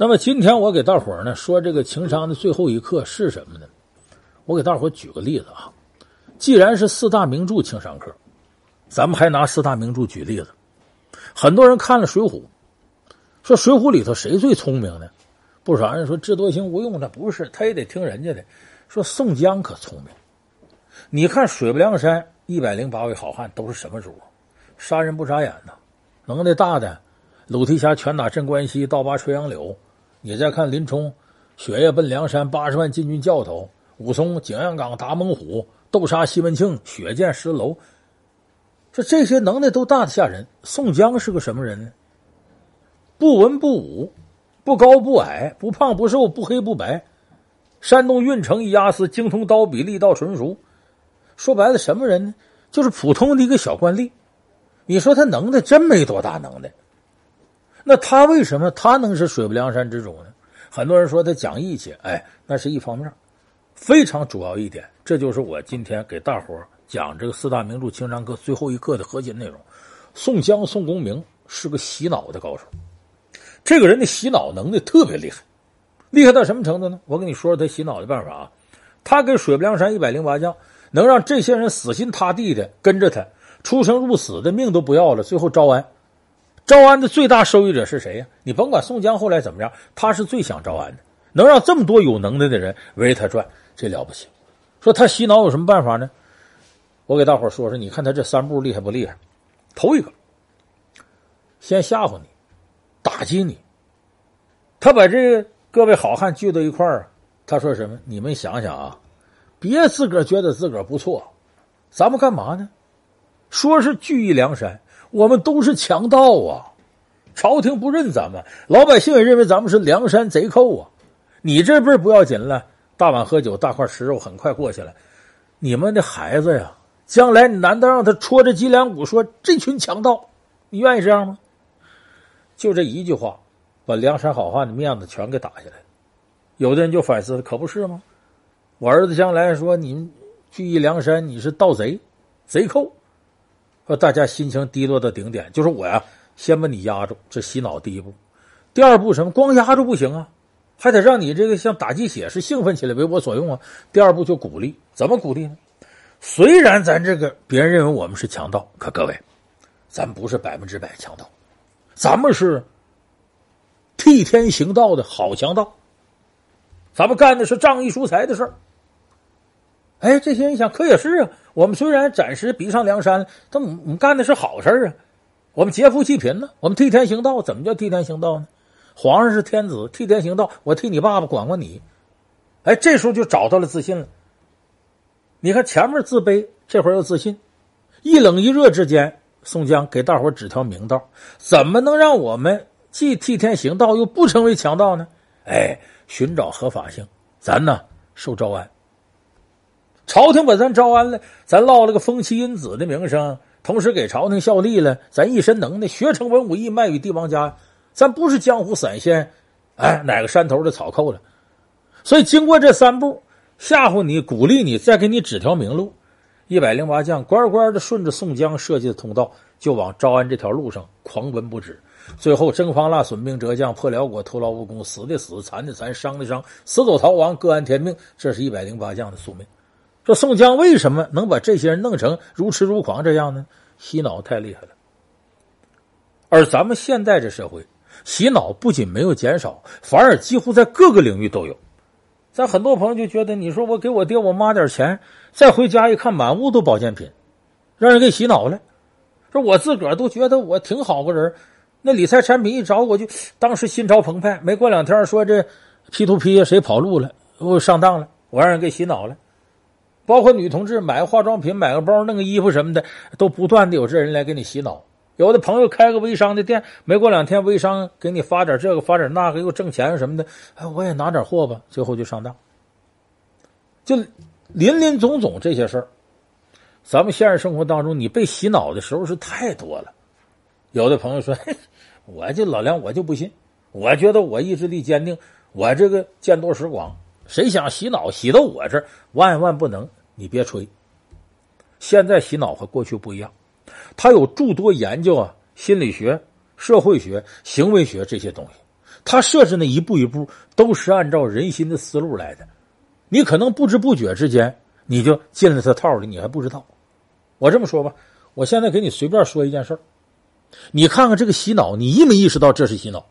那么今天我给大伙呢说这个情商的最后一课是什么呢？我给大伙举个例子啊，既然是四大名著情商课，咱们还拿四大名著举例子。很多人看了《水浒》，说《水浒》里头谁最聪明呢？不少人说智多星吴用，那不是，他也得听人家的。说宋江可聪明。你看水泊梁山一百零八位好汉都是什么主？杀人不眨眼呐，能耐大的，鲁提辖拳打镇关西，倒拔垂杨柳。你再看林冲，雪夜奔梁山，八十万禁军教头；武松，景阳冈打猛虎，斗杀西门庆，血溅石楼。说这些能耐都大的吓人。宋江是个什么人呢？不文不武，不高不矮，不胖不瘦，不黑不白。山东运城一押司，精通刀笔，力道纯熟。说白了，什么人呢？就是普通的一个小官吏。你说他能耐真没多大能耐。那他为什么他能是水泊梁山之主呢？很多人说他讲义气，哎，那是一方面，非常主要一点，这就是我今天给大伙讲这个四大名著情商课最后一课的核心内容。宋江宋公明是个洗脑的高手，这个人的洗脑能力特别厉害，厉害到什么程度呢？我跟你说说他洗脑的办法啊。他给水泊梁山一百零八将，能让这些人死心塌地的跟着他，出生入死的命都不要了，最后招安。招安的最大受益者是谁呀？你甭管宋江后来怎么样，他是最想招安的，能让这么多有能耐的人围着他转，这了不起。说他洗脑有什么办法呢？我给大伙说说，你看他这三步厉害不厉害？头一个，先吓唬你，打击你。他把这各位好汉聚到一块儿，他说什么？你们想想啊，别自个儿觉得自个儿不错，咱们干嘛呢？说是聚义梁山。我们都是强盗啊！朝廷不认咱们，老百姓也认为咱们是梁山贼寇啊！你这辈不要紧了，大碗喝酒，大块吃肉，很快过去了。你们的孩子呀，将来难道让他戳着脊梁骨说这群强盗？你愿意这样吗？就这一句话，把梁山好汉的面子全给打下来。有的人就反思了，可不是吗？我儿子将来说你们聚义梁山，你是盗贼、贼寇。说大家心情低落到顶点，就是我呀，先把你压住，这洗脑第一步。第二步什么？光压住不行啊，还得让你这个像打鸡血似的兴奋起来，为我所用啊。第二步就鼓励，怎么鼓励呢？虽然咱这个别人认为我们是强盗，可各位，咱不是百分之百强盗，咱们是替天行道的好强盗，咱们干的是仗义疏财的事儿。哎，这些人想，可也是啊。我们虽然暂时比上梁山，但我们干的是好事啊。我们劫富济贫呢，我们替天行道。怎么叫替天行道呢？皇上是天子，替天行道，我替你爸爸管管你。哎，这时候就找到了自信了。你看前面自卑，这会儿又自信，一冷一热之间，宋江给大伙指条明道：怎么能让我们既替天行道，又不成为强盗呢？哎，寻找合法性，咱呢受招安。朝廷把咱招安了，咱落了个风妻因子的名声，同时给朝廷效力了，咱一身能耐，学成文武艺，卖与帝王家，咱不是江湖散仙，哎，哪个山头的草寇了？所以经过这三步，吓唬你，鼓励你，再给你指条明路，一百零八将乖乖的顺着宋江设计的通道，就往招安这条路上狂奔不止。最后征方腊，损兵折将，破辽国，徒劳无功，死的死，残的残，伤的伤，死走逃亡，各安天命。这是一百零八将的宿命。说宋江为什么能把这些人弄成如痴如狂这样呢？洗脑太厉害了。而咱们现在这社会，洗脑不仅没有减少，反而几乎在各个领域都有。咱很多朋友就觉得，你说我给我爹我妈点钱，再回家一看，满屋都保健品，让人给洗脑了。说我自个儿都觉得我挺好个人，那理财产品一找我就当时心潮澎湃，没过两天说这 P to P 谁跑路了，我上当了，我让人给洗脑了。包括女同志买个化妆品、买个包、弄个衣服什么的，都不断的有这人来给你洗脑。有的朋友开个微商的店，没过两天，微商给你发点这个、发点那个，又挣钱什么的。哎，我也拿点货吧，最后就上当。就林林总总这些事儿，咱们现实生活当中，你被洗脑的时候是太多了。有的朋友说：“ 嘿，我就老梁，我就不信。我觉得我意志力坚定，我这个见多识广。”谁想洗脑洗到我这儿，万万不能！你别吹。现在洗脑和过去不一样，他有诸多研究啊，心理学、社会学、行为学这些东西，他设置那一步一步都是按照人心的思路来的。你可能不知不觉之间你就进了他套里，你还不知道。我这么说吧，我现在给你随便说一件事儿，你看看这个洗脑，你意没意识到这是洗脑？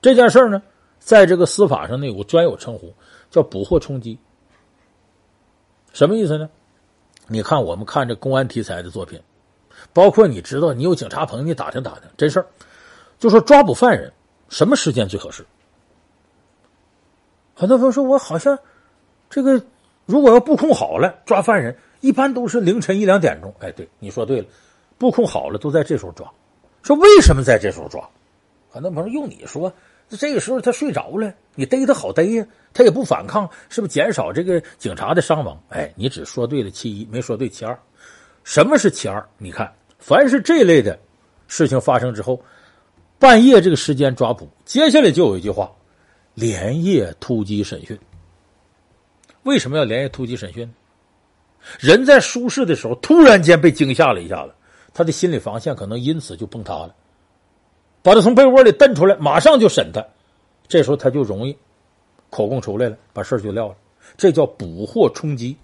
这件事儿呢，在这个司法上呢有个专有称呼，叫捕获冲击。什么意思呢？你看我们看这公安题材的作品，包括你知道，你有警察朋友，你打听打听，真事儿，就说抓捕犯人，什么时间最合适？很多朋友说，我好像这个如果要布控好了抓犯人，一般都是凌晨一两点钟。哎，对，你说对了，布控好了都在这时候抓。说为什么在这时候抓？很多朋友用你说，这个时候他睡着了，你逮他好逮呀，他也不反抗，是不是减少这个警察的伤亡？哎，你只说对了其一，没说对其二。什么是其二？你看，凡是这类的事情发生之后，半夜这个时间抓捕，接下来就有一句话。连夜突击审讯，为什么要连夜突击审讯？人在舒适的时候，突然间被惊吓了一下子，他的心理防线可能因此就崩塌了，把他从被窝里蹬出来，马上就审他，这时候他就容易口供出来了，把事就撂了，这叫捕获冲击。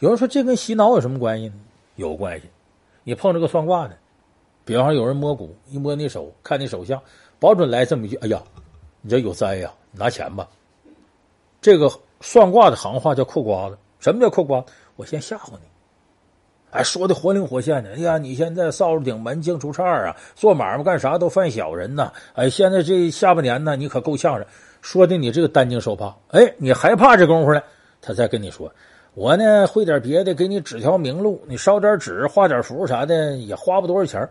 有人说这跟洗脑有什么关系呢？有关系。你碰着个算卦的，比方说有人摸骨，一摸你手，看你手相，保准来这么一句：“哎呀。”你这有灾呀！拿钱吧。这个算卦的行话叫克瓜子。什么叫克瓜子？我先吓唬你，哎，说的活灵活现的。哎呀，你现在扫帚顶门净出岔啊，做买卖干啥都犯小人呐。哎，现在这下半年呢，你可够呛着，说的你这个担惊受怕。哎，你害怕这功夫呢，他再跟你说，我呢会点别的，给你指条明路，你烧点纸，画点符啥的，也花不多少钱。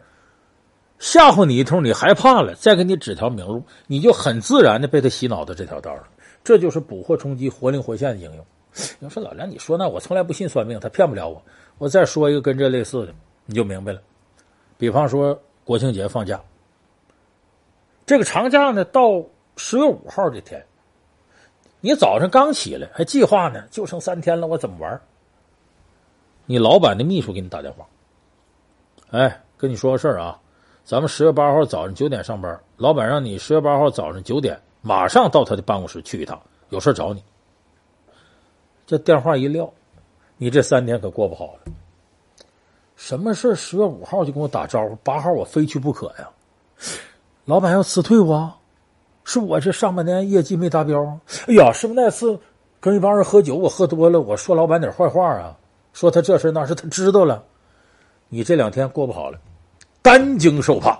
吓唬你一通，你害怕了，再给你指条明路，你就很自然的被他洗脑到这条道了。这就是捕获冲击、活灵活现的应用。你说老梁，你说那我从来不信算命，他骗不了我。我再说一个跟这类似的，你就明白了。比方说国庆节放假，这个长假呢到十月五号这天，你早上刚起来还计划呢，就剩三天了，我怎么玩？你老板的秘书给你打电话，哎，跟你说个事儿啊。咱们十月八号早上九点上班，老板让你十月八号早上九点马上到他的办公室去一趟，有事找你。这电话一撂，你这三天可过不好了。什么事？十月五号就跟我打招呼，八号我非去不可呀。老板要辞退我，是我这上半年业绩没达标。哎呀，是不是那次跟一帮人喝酒，我喝多了，我说老板点坏话啊？说他这事那事，他知道了。你这两天过不好了。担惊受怕，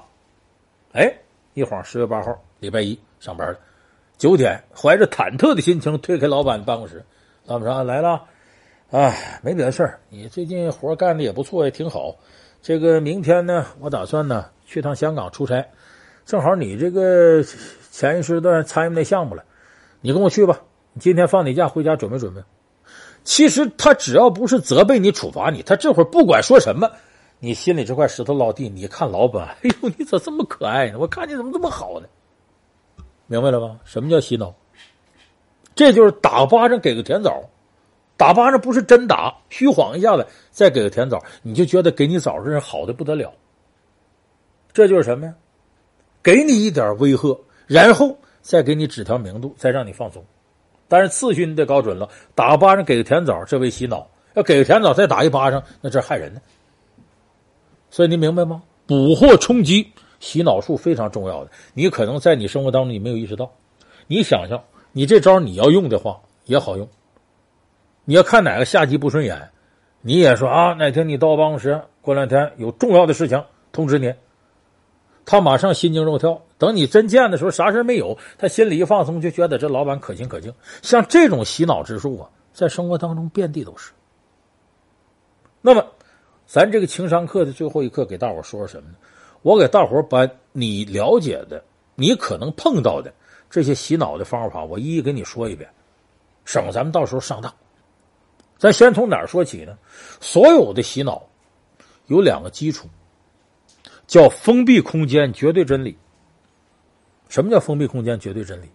哎，一晃十月八号，礼拜一上班了，九点，怀着忐忑的心情推开老板办公室。老板说：“来了，哎，没别的事儿，你最近活干的也不错，也挺好。这个明天呢，我打算呢去趟香港出差，正好你这个前一时段参与那项目了，你跟我去吧。今天放你假，回家准备准备。其实他只要不是责备你、处罚你，他这会儿不管说什么。”你心里这块石头落地，你看老板，哎呦，你咋这么可爱呢？我看你怎么这么好呢？明白了吧？什么叫洗脑？这就是打巴掌给个甜枣，打巴掌不是真打，虚晃一下子，再给个甜枣，你就觉得给你枣这人好的不得了。这就是什么呀？给你一点威吓，然后再给你指条明路，再让你放松。但是次序你得搞准了，打巴掌给个甜枣，这为洗脑；要给个甜枣再打一巴掌，那这害人呢。所以你明白吗？捕获冲击洗脑术非常重要的，你可能在你生活当中你没有意识到。你想想，你这招你要用的话也好用。你要看哪个下级不顺眼，你也说啊，哪天你到我办公室，过两天有重要的事情通知你。他马上心惊肉跳，等你真见的时候，啥事没有，他心里一放松，就觉得这老板可亲可敬。像这种洗脑之术啊，在生活当中遍地都是。那么。咱这个情商课的最后一课，给大伙说说什么呢？我给大伙把你了解的、你可能碰到的这些洗脑的方法，我一一给你说一遍，省咱们到时候上当。咱先从哪儿说起呢？所有的洗脑有两个基础，叫封闭空间绝对真理。什么叫封闭空间绝对真理？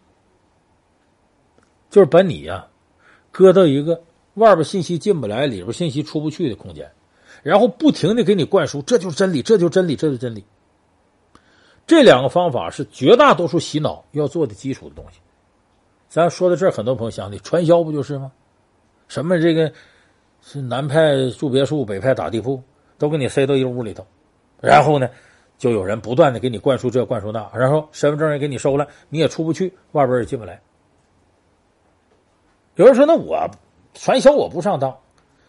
就是把你呀、搁到一个外边信息进不来、里边信息出不去的空间。然后不停的给你灌输，这就是真理，这就是真理，这就是真理。这两个方法是绝大多数洗脑要做的基础的东西。咱说到这儿，很多朋友想的传销不就是吗？什么这个是南派住别墅，北派打地铺，都给你塞到一屋里头，然后呢，就有人不断的给你灌输这灌输那，然后身份证也给你收了，你也出不去，外边也进不来。有人说：“那我传销我不上当。”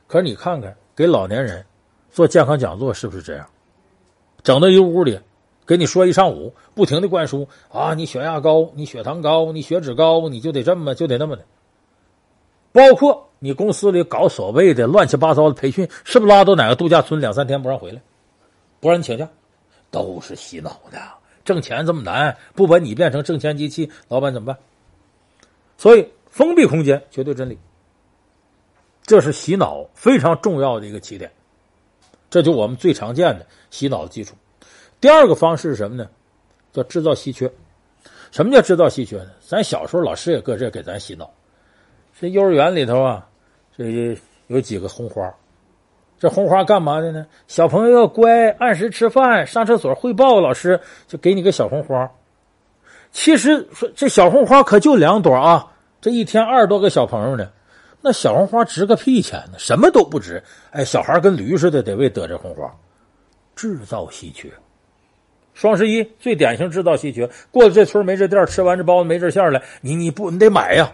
可是你看看，给老年人做健康讲座是不是这样？整到一屋里。给你说一上午，不停的灌输啊！你血压高，你血糖高，你血脂高，你就得这么，就得那么的。包括你公司里搞所谓的乱七八糟的培训，是不是拉到哪个度假村两三天不让回来，不让你请假，都是洗脑的。挣钱这么难，不把你变成挣钱机器，老板怎么办？所以封闭空间绝对真理，这是洗脑非常重要的一个起点，这就我们最常见的洗脑的基础。第二个方式是什么呢？叫制造稀缺。什么叫制造稀缺呢？咱小时候老师也搁这给咱洗脑。这幼儿园里头啊，这有几个红花，这红花干嘛的呢？小朋友要乖，按时吃饭，上厕所汇报，老师就给你个小红花。其实说这小红花可就两朵啊，这一天二十多个小朋友呢，那小红花值个屁钱呢？什么都不值。哎，小孩跟驴似的，得为得这红花，制造稀缺。双十一最典型制造稀缺，过了这村没这店，吃完这包子没这馅了，你你不你得买呀？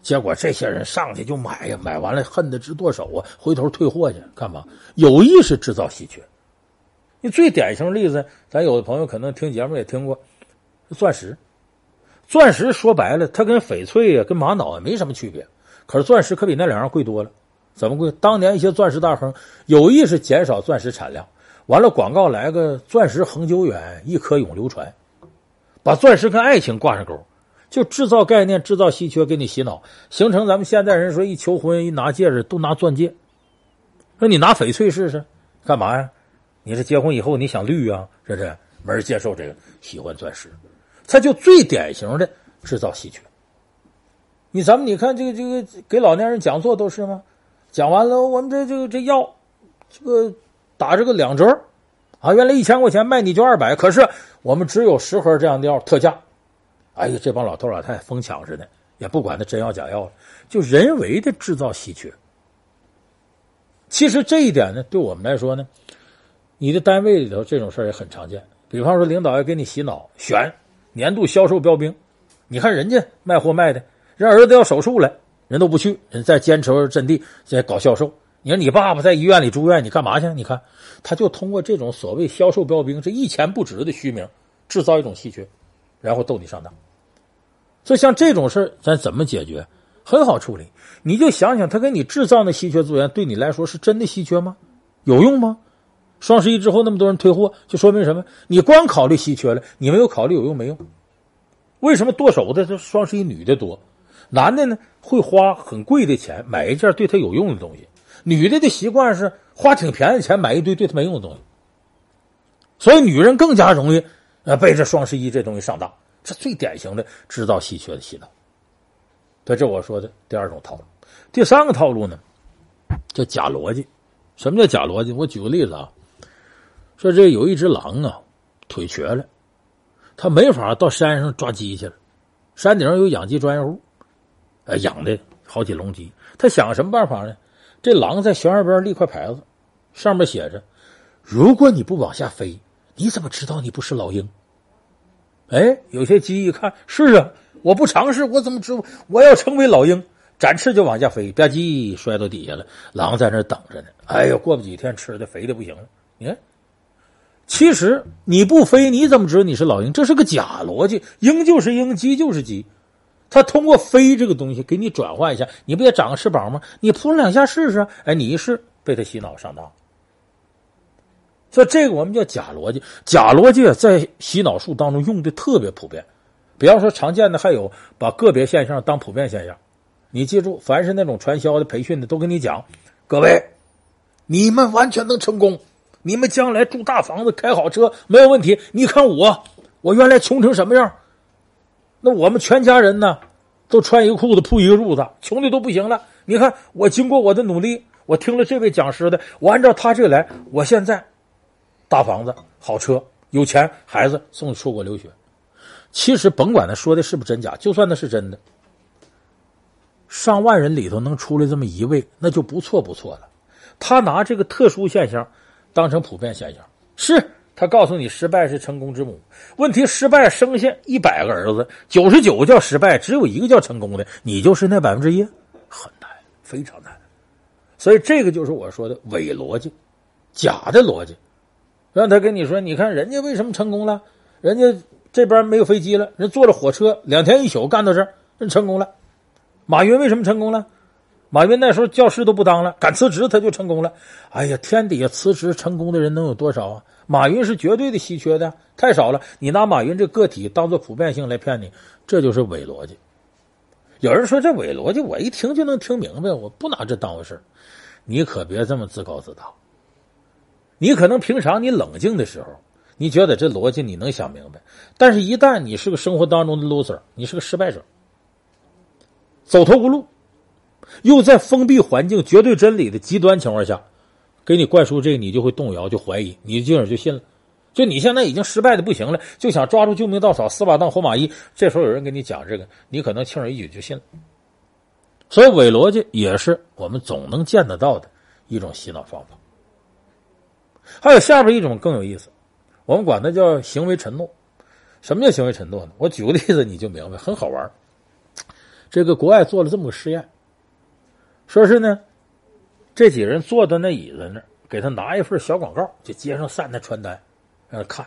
结果这些人上去就买呀，买完了恨得直剁手啊，回头退货去干嘛？有意识制造稀缺。你最典型的例子，咱有的朋友可能听节目也听过，钻石。钻石说白了，它跟翡翠呀、跟玛瑙也没什么区别，可是钻石可比那两样贵多了。怎么贵？当年一些钻石大亨有意识减少钻石产量。完了，广告来个钻石恒久远，一颗永流传，把钻石跟爱情挂上钩，就制造概念，制造稀缺，给你洗脑，形成咱们现代人说一求婚一拿戒指都拿钻戒，说你拿翡翠试试，干嘛呀？你是结婚以后你想绿啊？是不是？没人接受这个，喜欢钻石，它就最典型的制造稀缺。你咱们你看这个这个给老年人讲座都是吗？讲完了，我们这这个这药，这个。打这个两折，啊，原来一千块钱卖你就二百，可是我们只有十盒这样的药特价。哎呀，这帮老头老太太疯抢似的，也不管他真药假药了，就人为的制造稀缺。其实这一点呢，对我们来说呢，你的单位里头这种事也很常见。比方说，领导要给你洗脑，选年度销售标兵，你看人家卖货卖的，人儿子要手术了，人都不去，人在坚持阵地在搞销售。你说你爸爸在医院里住院，你干嘛去？你看，他就通过这种所谓销售标兵，这一钱不值的虚名，制造一种稀缺，然后逗你上当。所以像这种事咱怎么解决？很好处理，你就想想，他给你制造那稀缺资源，对你来说是真的稀缺吗？有用吗？双十一之后那么多人退货，就说明什么？你光考虑稀缺了，你没有考虑有用没用？为什么剁手的这双十一女的多，男的呢会花很贵的钱买一件对他有用的东西？女的的习惯是花挺便宜的钱买一堆对她没用的东西，所以女人更加容易呃被这双十一这东西上当，这最典型的制造稀缺的洗脑。这，这我说的第二种套路。第三个套路呢，叫假逻辑。什么叫假逻辑？我举个例子啊，说这有一只狼啊，腿瘸了，他没法到山上抓鸡去了，山顶上有养鸡专业户，呃，养的好几笼鸡，他想什么办法呢？这狼在悬崖边立块牌子，上面写着：“如果你不往下飞，你怎么知道你不是老鹰？”哎，有些鸡一看是啊，我不尝试，我怎么知道我要成为老鹰？展翅就往下飞，吧唧摔到底下了。狼在那等着呢。哎呦，过不几天吃的肥的不行了。你看，其实你不飞，你怎么知道你是老鹰？这是个假逻辑，鹰就是鹰，鸡就是鸡。它通过飞这个东西给你转换一下，你不也长个翅膀吗？你扑两下试试，哎，你一试被他洗脑上当。所以这个我们叫假逻辑，假逻辑在洗脑术当中用的特别普遍。比方说常见的还有把个别现象当普遍现象。你记住，凡是那种传销的、培训的，都跟你讲，各位，你们完全能成功，你们将来住大房子、开好车没有问题。你看我，我原来穷成什么样？那我们全家人呢，都穿一个裤子铺一个褥子，穷的都不行了。你看我经过我的努力，我听了这位讲师的，我按照他这来，我现在大房子、好车，有钱，孩子送你出国留学。其实甭管他说的是不是真假，就算那是真的，上万人里头能出来这么一位，那就不错不错了。他拿这个特殊现象当成普遍现象，是他告诉你失败是成功之母。问题失败生下一百个儿子，九十九个叫失败，只有一个叫成功的，你就是那百分之一，很难，非常难。所以这个就是我说的伪逻辑，假的逻辑。让他跟你说，你看人家为什么成功了？人家这边没有飞机了，人坐着火车两天一宿干到这儿，人成功了。马云为什么成功了？马云那时候教师都不当了，敢辞职他就成功了。哎呀，天底下辞职成功的人能有多少啊？马云是绝对的稀缺的，太少了。你拿马云这个体当做普遍性来骗你，这就是伪逻辑。有人说这伪逻辑，我一听就能听明白，我不拿这当回事。你可别这么自高自大。你可能平常你冷静的时候，你觉得这逻辑你能想明白，但是一旦你是个生活当中的 loser，你是个失败者，走投无路。又在封闭环境、绝对真理的极端情况下，给你灌输这个，你就会动摇，就怀疑，你进而就信了。就你现在已经失败的不行了，就想抓住救命稻草，死马当活马医。这时候有人跟你讲这个，你可能轻而易举就信了。所以伪逻辑也是我们总能见得到的一种洗脑方法。还有下边一种更有意思，我们管它叫行为承诺。什么叫行为承诺呢？我举个例子你就明白，很好玩。这个国外做了这么个实验。说是呢，这几人坐在那椅子那儿，给他拿一份小广告，就街上散的传单，让他看。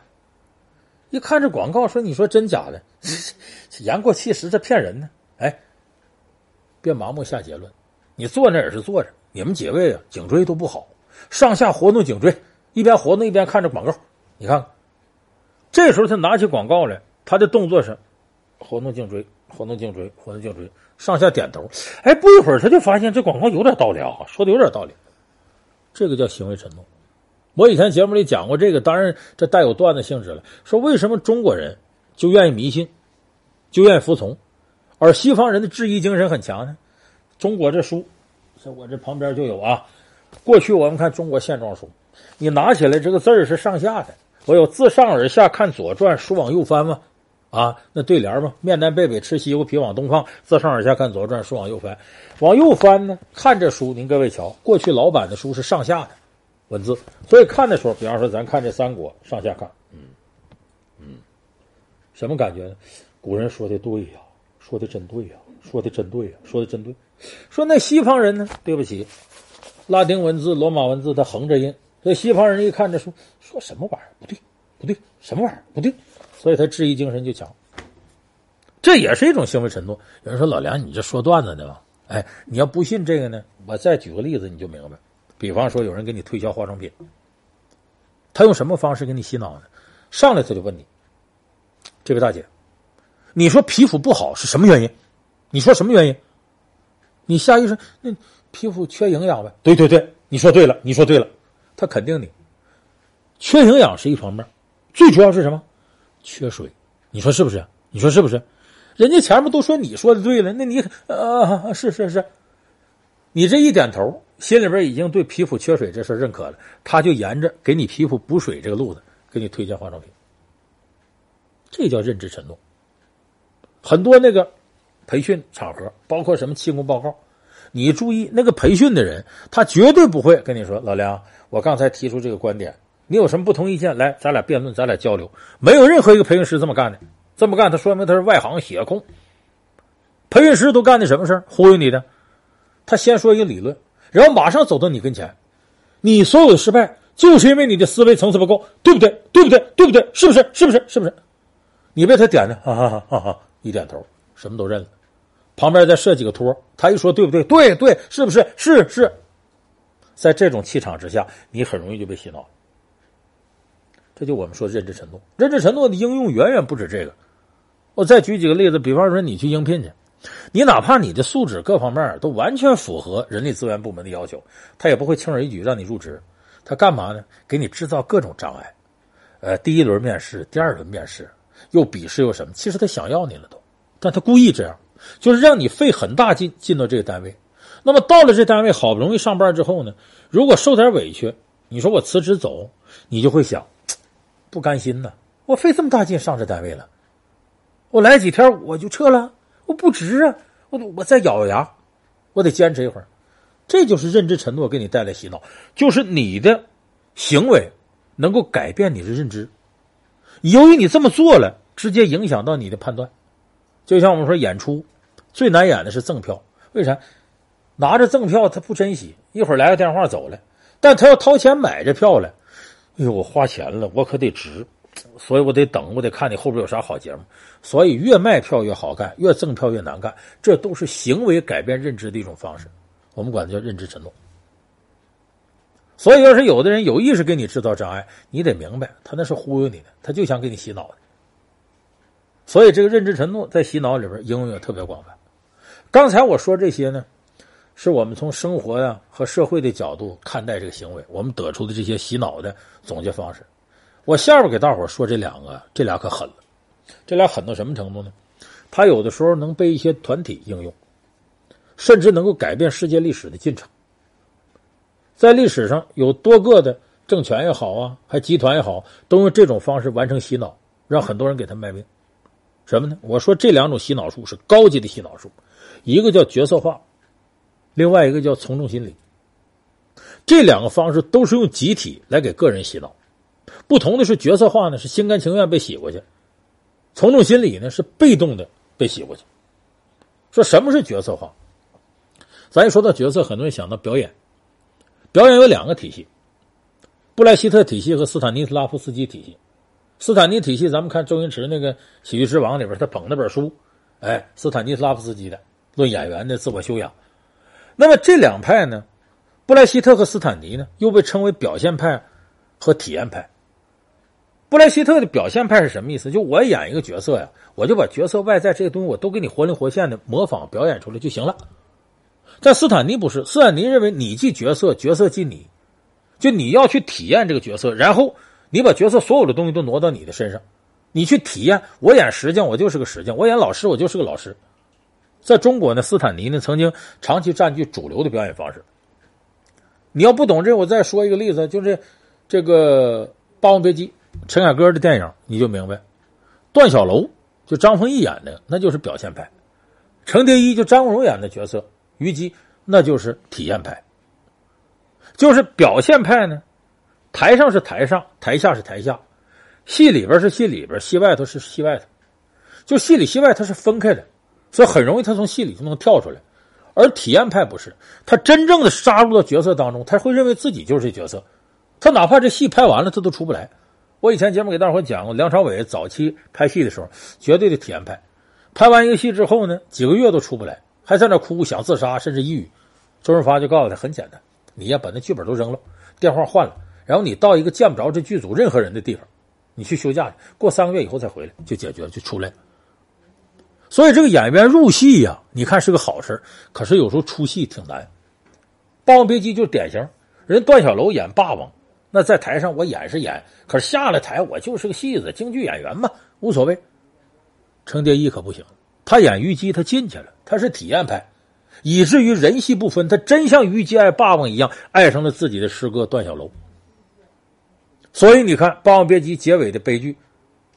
一看这广告，说：“你说真假的？言过其实，这骗人呢。”哎，别盲目下结论。你坐那也是坐着，你们几位啊，颈椎都不好，上下活动颈椎，一边活动一边看着广告。你看，这时候他拿起广告来，他的动作是活动颈椎，活动颈椎，活动颈椎。上下点头，哎，不一会儿他就发现这广告有点道理啊，说的有点道理。这个叫行为承诺。我以前节目里讲过这个，当然这带有段子性质了。说为什么中国人就愿意迷信，就愿意服从，而西方人的质疑精神很强呢？中国这书，在我这旁边就有啊。过去我们看中国现装书，你拿起来这个字儿是上下的，我有自上而下看《左传》，书往右翻吗？啊，那对联嘛，面南背北吃西瓜皮往东放，自上而下看《左传》，书往右翻，往右翻呢，看这书，您各位瞧，过去老版的书是上下的文字，所以看的时候，比方说咱看这《三国》，上下看，嗯嗯，什么感觉呢？古人说的对呀，说的真对呀，说的真对呀，说的真对。说那西方人呢？对不起，拉丁文字、罗马文字它横着印，所以西方人一看这书，说什么玩意儿？不对，不对，什么玩意儿？不对。所以他质疑精神就强，这也是一种行为承诺。有人说：“老梁，你这说段子呢吧？”哎，你要不信这个呢，我再举个例子你就明白。比方说，有人给你推销化妆品，他用什么方式给你洗脑呢？上来他就问你：“这位大姐，你说皮肤不好是什么原因？你说什么原因？”你下意识那皮肤缺营养呗？对对对，你说对了，你说对了，他肯定你缺营养是一方面，最主要是什么？缺水，你说是不是？你说是不是？人家前面都说你说的对了，那你啊，是是是，你这一点头，心里边已经对皮肤缺水这事认可了，他就沿着给你皮肤补水这个路子，给你推荐化妆品。这叫认知承诺。很多那个培训场合，包括什么气功报告，你注意那个培训的人，他绝对不会跟你说：“老梁，我刚才提出这个观点。”你有什么不同意见？来，咱俩辩论，咱俩交流。没有任何一个培训师这么干的，这么干，他说明他是外行血控。培训师都干的什么事忽悠你的。他先说一个理论，然后马上走到你跟前。你所有的失败，就是因为你的思维层次不够，对不对？对不对？对不对？是不是？是不是？是不是？你被他点的，哈哈哈哈哈！一点头，什么都认了。旁边再设几个托，他一说对不对？对对，是不是？是是。在这种气场之下，你很容易就被洗脑。这就我们说认知承诺，认知承诺的应用远远不止这个。我再举几个例子，比方说你去应聘去，你哪怕你的素质各方面都完全符合人力资源部门的要求，他也不会轻而易举让你入职。他干嘛呢？给你制造各种障碍。呃，第一轮面试，第二轮面试，又笔试又什么？其实他想要你了都，但他故意这样，就是让你费很大劲进到这个单位。那么到了这单位，好不容易上班之后呢，如果受点委屈，你说我辞职走，你就会想。不甘心呢，我费这么大劲上这单位了，我来几天我就撤了，我不值啊，我我再咬咬牙，我得坚持一会儿。这就是认知承诺给你带来洗脑，就是你的行为能够改变你的认知。由于你这么做了，直接影响到你的判断。就像我们说演出，最难演的是赠票，为啥？拿着赠票他不珍惜，一会儿来个电话走了，但他要掏钱买这票了，哎呦，我花钱了，我可得值，所以我得等，我得看你后边有啥好节目。所以越卖票越好干，越赠票越难干，这都是行为改变认知的一种方式。我们管它叫认知承诺。所以，要是有的人有意识给你制造障碍，你得明白，他那是忽悠你的，他就想给你洗脑的。所以，这个认知承诺在洗脑里边应用也特别广泛。刚才我说这些呢，是我们从生活呀和社会的角度看待这个行为，我们得出的这些洗脑的总结方式。我下边给大伙说这两个，这俩可狠了。这俩狠到什么程度呢？他有的时候能被一些团体应用，甚至能够改变世界历史的进程。在历史上有多个的政权也好啊，还集团也好，都用这种方式完成洗脑，让很多人给他卖命。什么呢？我说这两种洗脑术是高级的洗脑术，一个叫角色化，另外一个叫从众心理。这两个方式都是用集体来给个人洗脑，不同的是角色化呢是心甘情愿被洗过去，从众心理呢是被动的被洗过去。说什么是角色化？咱一说到角色，很多人想到表演。表演有两个体系，布莱希特体系和斯坦尼斯拉夫斯基体系。斯坦尼体系，咱们看周星驰那个《喜剧之王》里边，他捧那本书，哎，斯坦尼斯拉夫斯基的论演员的自我修养。那么这两派呢，布莱希特和斯坦尼呢，又被称为表现派和体验派。布莱希特的表现派是什么意思？就我演一个角色呀，我就把角色外在这些东西我都给你活灵活现的模仿表演出来就行了。但斯坦尼不是，斯坦尼认为你即角色，角色即你，就你要去体验这个角色，然后你把角色所有的东西都挪到你的身上，你去体验。我演石匠，我就是个石匠；我演老师，我就是个老师。在中国呢，斯坦尼呢曾经长期占据主流的表演方式。你要不懂这，我再说一个例子，就是这个《霸王别姬》，陈凯歌的电影，你就明白。段小楼就张丰毅演的，那就是表现派；程蝶衣就张国荣演的角色。虞姬那就是体验派，就是表现派呢。台上是台上，台下是台下，戏里边是戏里边，戏外头是戏外头。就戏里戏外它是分开的，所以很容易他从戏里就能跳出来。而体验派不是，他真正的杀入到角色当中，他会认为自己就是这角色。他哪怕这戏拍完了，他都出不来。我以前节目给大伙讲过，梁朝伟早期拍戏的时候，绝对的体验派。拍完一个戏之后呢，几个月都出不来。还在那哭，想自杀，甚至抑郁。周润发就告诉他：“很简单，你呀，把那剧本都扔了，电话换了，然后你到一个见不着这剧组任何人的地方，你去休假去，过三个月以后再回来，就解决了，就出来了。”所以这个演员入戏呀，你看是个好事，可是有时候出戏挺难。《霸王别姬》就是典型，人段小楼演霸王，那在台上我演是演，可是下了台我就是个戏子，京剧演员嘛，无所谓。程蝶衣可不行。他演虞姬，他进去了，他是体验派，以至于人戏不分，他真像虞姬爱霸王一样，爱上了自己的师哥段小楼。所以你看《霸王别姬》结尾的悲剧，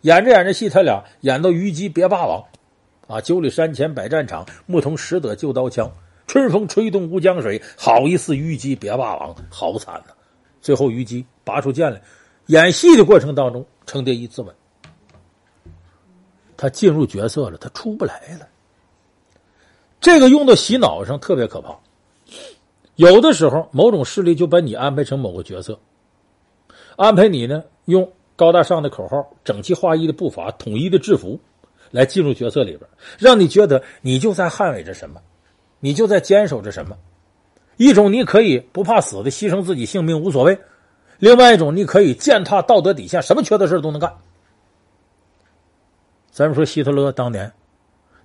演着演着戏，他俩演到虞姬别霸王，啊，九里山前百战场，牧童拾得旧刀枪，春风吹动乌江水，好一似虞姬别霸王，好惨呐！最后虞姬拔出剑来，演戏的过程当中，程蝶衣自刎。他进入角色了，他出不来了。这个用到洗脑上特别可怕。有的时候，某种势力就把你安排成某个角色，安排你呢用高大上的口号、整齐划一的步伐、统一的制服来进入角色里边，让你觉得你就在捍卫着什么，你就在坚守着什么。一种你可以不怕死的牺牲自己性命无所谓，另外一种你可以践踏道德底线，什么缺德事都能干。咱们说希特勒当年，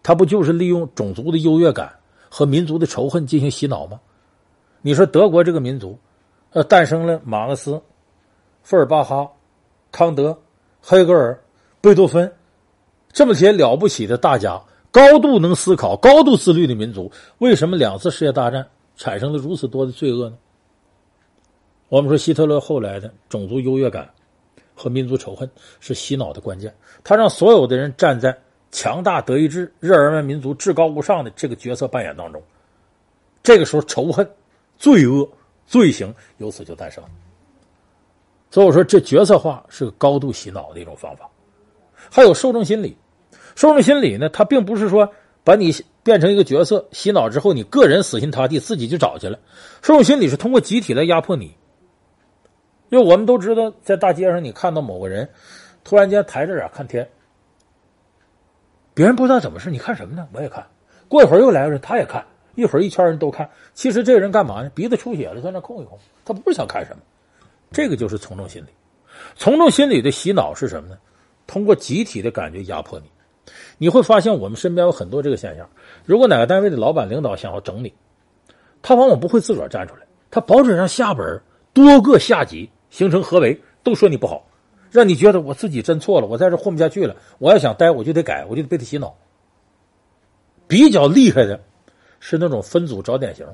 他不就是利用种族的优越感和民族的仇恨进行洗脑吗？你说德国这个民族，呃，诞生了马克思、费尔巴哈、康德、黑格尔、贝多芬这么些了不起的大家，高度能思考、高度自律的民族，为什么两次世界大战产生了如此多的罪恶呢？我们说希特勒后来的种族优越感和民族仇恨是洗脑的关键。他让所有的人站在强大、德意志、日耳曼民族至高无上的这个角色扮演当中。这个时候，仇恨、罪恶、罪行由此就诞生了。所以我说，这角色化是个高度洗脑的一种方法。还有受众心理，受众心理呢，它并不是说把你变成一个角色洗脑之后，你个人死心塌地自己就找去了。受众心理是通过集体来压迫你。因为我们都知道，在大街上你看到某个人突然间抬着眼看天，别人不知道怎么事，你看什么呢？我也看。过一会儿又来个人，他也看。一会儿一圈人都看。其实这个人干嘛呢？鼻子出血了，在那空一空。他不是想看什么。这个就是从众心理。从众心理的洗脑是什么呢？通过集体的感觉压迫你。你会发现我们身边有很多这个现象。如果哪个单位的老板领导想要整你，他往往不会自个儿站出来，他保准让下边多个下级。形成合围，都说你不好，让你觉得我自己真错了，我在这混不下去了。我要想待，我就得改，我就得被他洗脑。比较厉害的是那种分组找典型。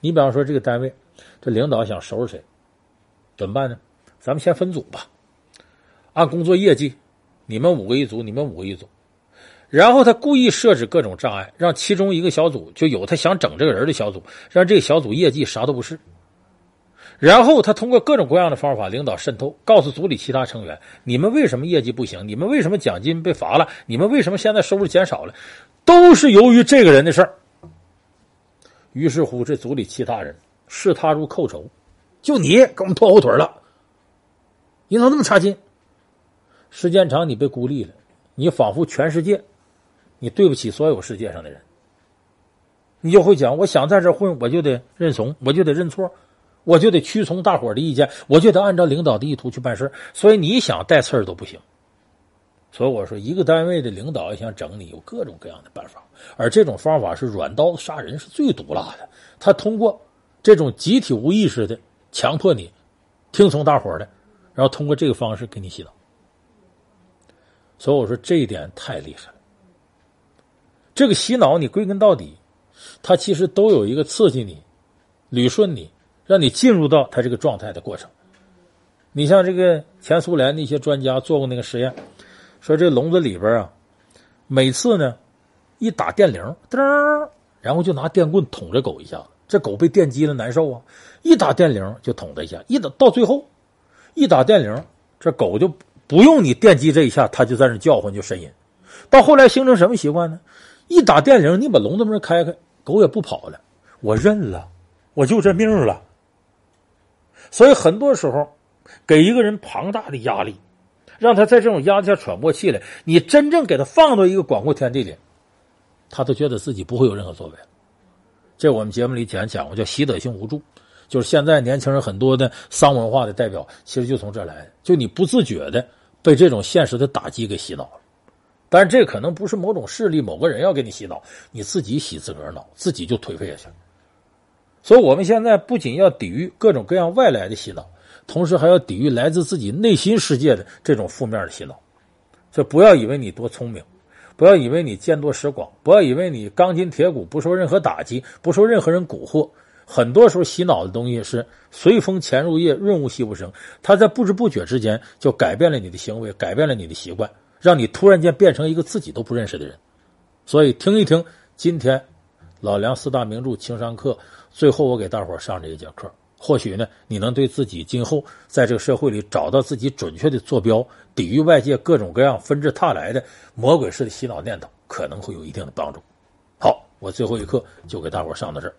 你比方说，这个单位这领导想收拾谁，怎么办呢？咱们先分组吧，按工作业绩，你们五个一组，你们五个一组。然后他故意设置各种障碍，让其中一个小组就有他想整这个人的小组，让这个小组业绩啥都不是。然后他通过各种各样的方法领导渗透，告诉组里其他成员：你们为什么业绩不行？你们为什么奖金被罚了？你们为什么现在收入减少了？都是由于这个人的事儿。于是乎，这组里其他人视他如寇仇，就你给我们拖后腿了，你怎么那么差劲？时间长，你被孤立了，你仿佛全世界，你对不起所有世界上的人。你就会讲：我想在这混，我就得认怂，我就得认错。我就得屈从大伙的意见，我就得按照领导的意图去办事，所以你想带刺儿都不行。所以我说，一个单位的领导要想整你，有各种各样的办法，而这种方法是软刀子杀人，是最毒辣的。他通过这种集体无意识的强迫你听从大伙的，然后通过这个方式给你洗脑。所以我说这一点太厉害了。这个洗脑，你归根到底，它其实都有一个刺激你、捋顺你。让你进入到它这个状态的过程。你像这个前苏联那些专家做过那个实验，说这笼子里边啊，每次呢一打电铃，噔，然后就拿电棍捅这狗一下，这狗被电击了难受啊，一打电铃就捅它一下，一打到最后一打电铃，这狗就不用你电击这一下，它就在那叫唤就呻吟。到后来形成什么习惯呢？一打电铃，你把笼子门开开，狗也不跑了，我认了，我就这命了。所以很多时候，给一个人庞大的压力，让他在这种压力下喘不过气来，你真正给他放到一个广阔天地里，他都觉得自己不会有任何作为。这我们节目里讲讲过，叫习得性无助，就是现在年轻人很多的丧文化的代表，其实就从这来的。就你不自觉的被这种现实的打击给洗脑了，但是这可能不是某种势力、某个人要给你洗脑，你自己洗自个儿脑，自己就颓废下去了。所以，我们现在不仅要抵御各种各样外来的洗脑，同时还要抵御来自自己内心世界的这种负面的洗脑。所以，不要以为你多聪明，不要以为你见多识广，不要以为你钢筋铁骨，不受任何打击，不受任何人蛊惑。很多时候，洗脑的东西是随风潜入夜，润物细无声。它在不知不觉之间就改变了你的行为，改变了你的习惯，让你突然间变成一个自己都不认识的人。所以，听一听今天老梁四大名著情商课。最后，我给大伙上这一节课，或许呢，你能对自己今后在这个社会里找到自己准确的坐标，抵御外界各种各样纷至沓来的魔鬼式的洗脑念头，可能会有一定的帮助。好，我最后一课就给大伙上到这儿。